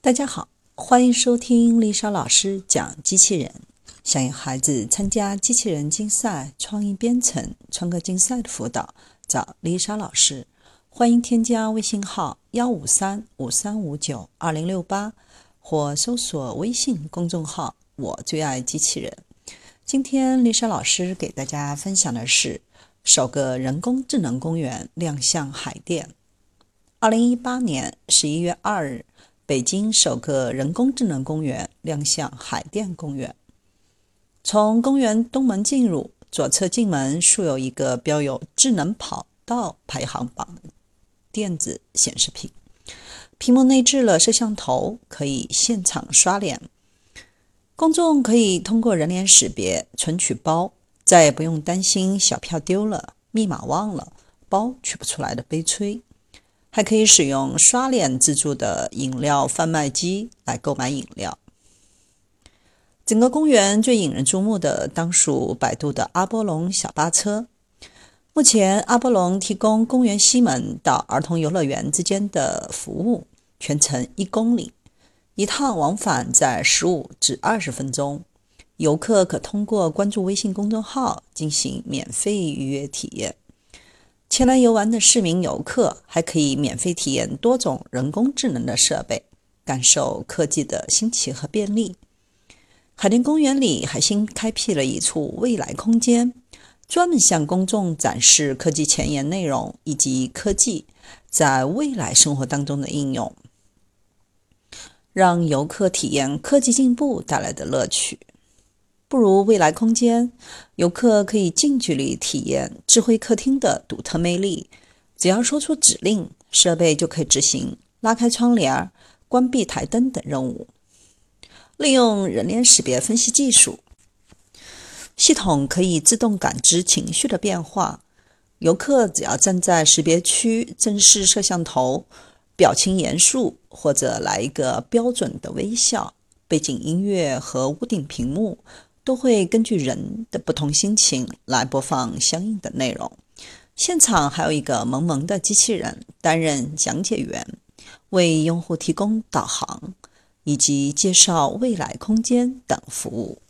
大家好，欢迎收听丽莎老师讲机器人。想要孩子参加机器人竞赛、创意编程、创客竞赛的辅导，找丽莎老师。欢迎添加微信号幺五三五三五九二零六八，或搜索微信公众号“我最爱机器人”。今天丽莎老师给大家分享的是首个人工智能公园亮相海淀。二零一八年十一月二日。北京首个人工智能公园亮相海淀公园。从公园东门进入，左侧进门竖有一个标有“智能跑道排行榜”的电子显示屏，屏幕内置了摄像头，可以现场刷脸。公众可以通过人脸识别存取包，再也不用担心小票丢了、密码忘了、包取不出来的悲催。还可以使用刷脸自助的饮料贩卖机来购买饮料。整个公园最引人注目的当属百度的阿波龙小巴车。目前，阿波龙提供公园西门到儿童游乐园之间的服务，全程一公里，一趟往返在十五至二十分钟。游客可通过关注微信公众号进行免费预约体验。前来游玩的市民游客还可以免费体验多种人工智能的设备，感受科技的新奇和便利。海淀公园里还新开辟了一处未来空间，专门向公众展示科技前沿内容以及科技在未来生活当中的应用，让游客体验科技进步带来的乐趣。不如未来空间，游客可以近距离体验智慧客厅的独特魅力。只要说出指令，设备就可以执行拉开窗帘、关闭台灯等任务。利用人脸识别分析技术，系统可以自动感知情绪的变化。游客只要站在识别区，正视摄像头，表情严肃或者来一个标准的微笑，背景音乐和屋顶屏幕。都会根据人的不同心情来播放相应的内容。现场还有一个萌萌的机器人担任讲解员，为用户提供导航以及介绍未来空间等服务。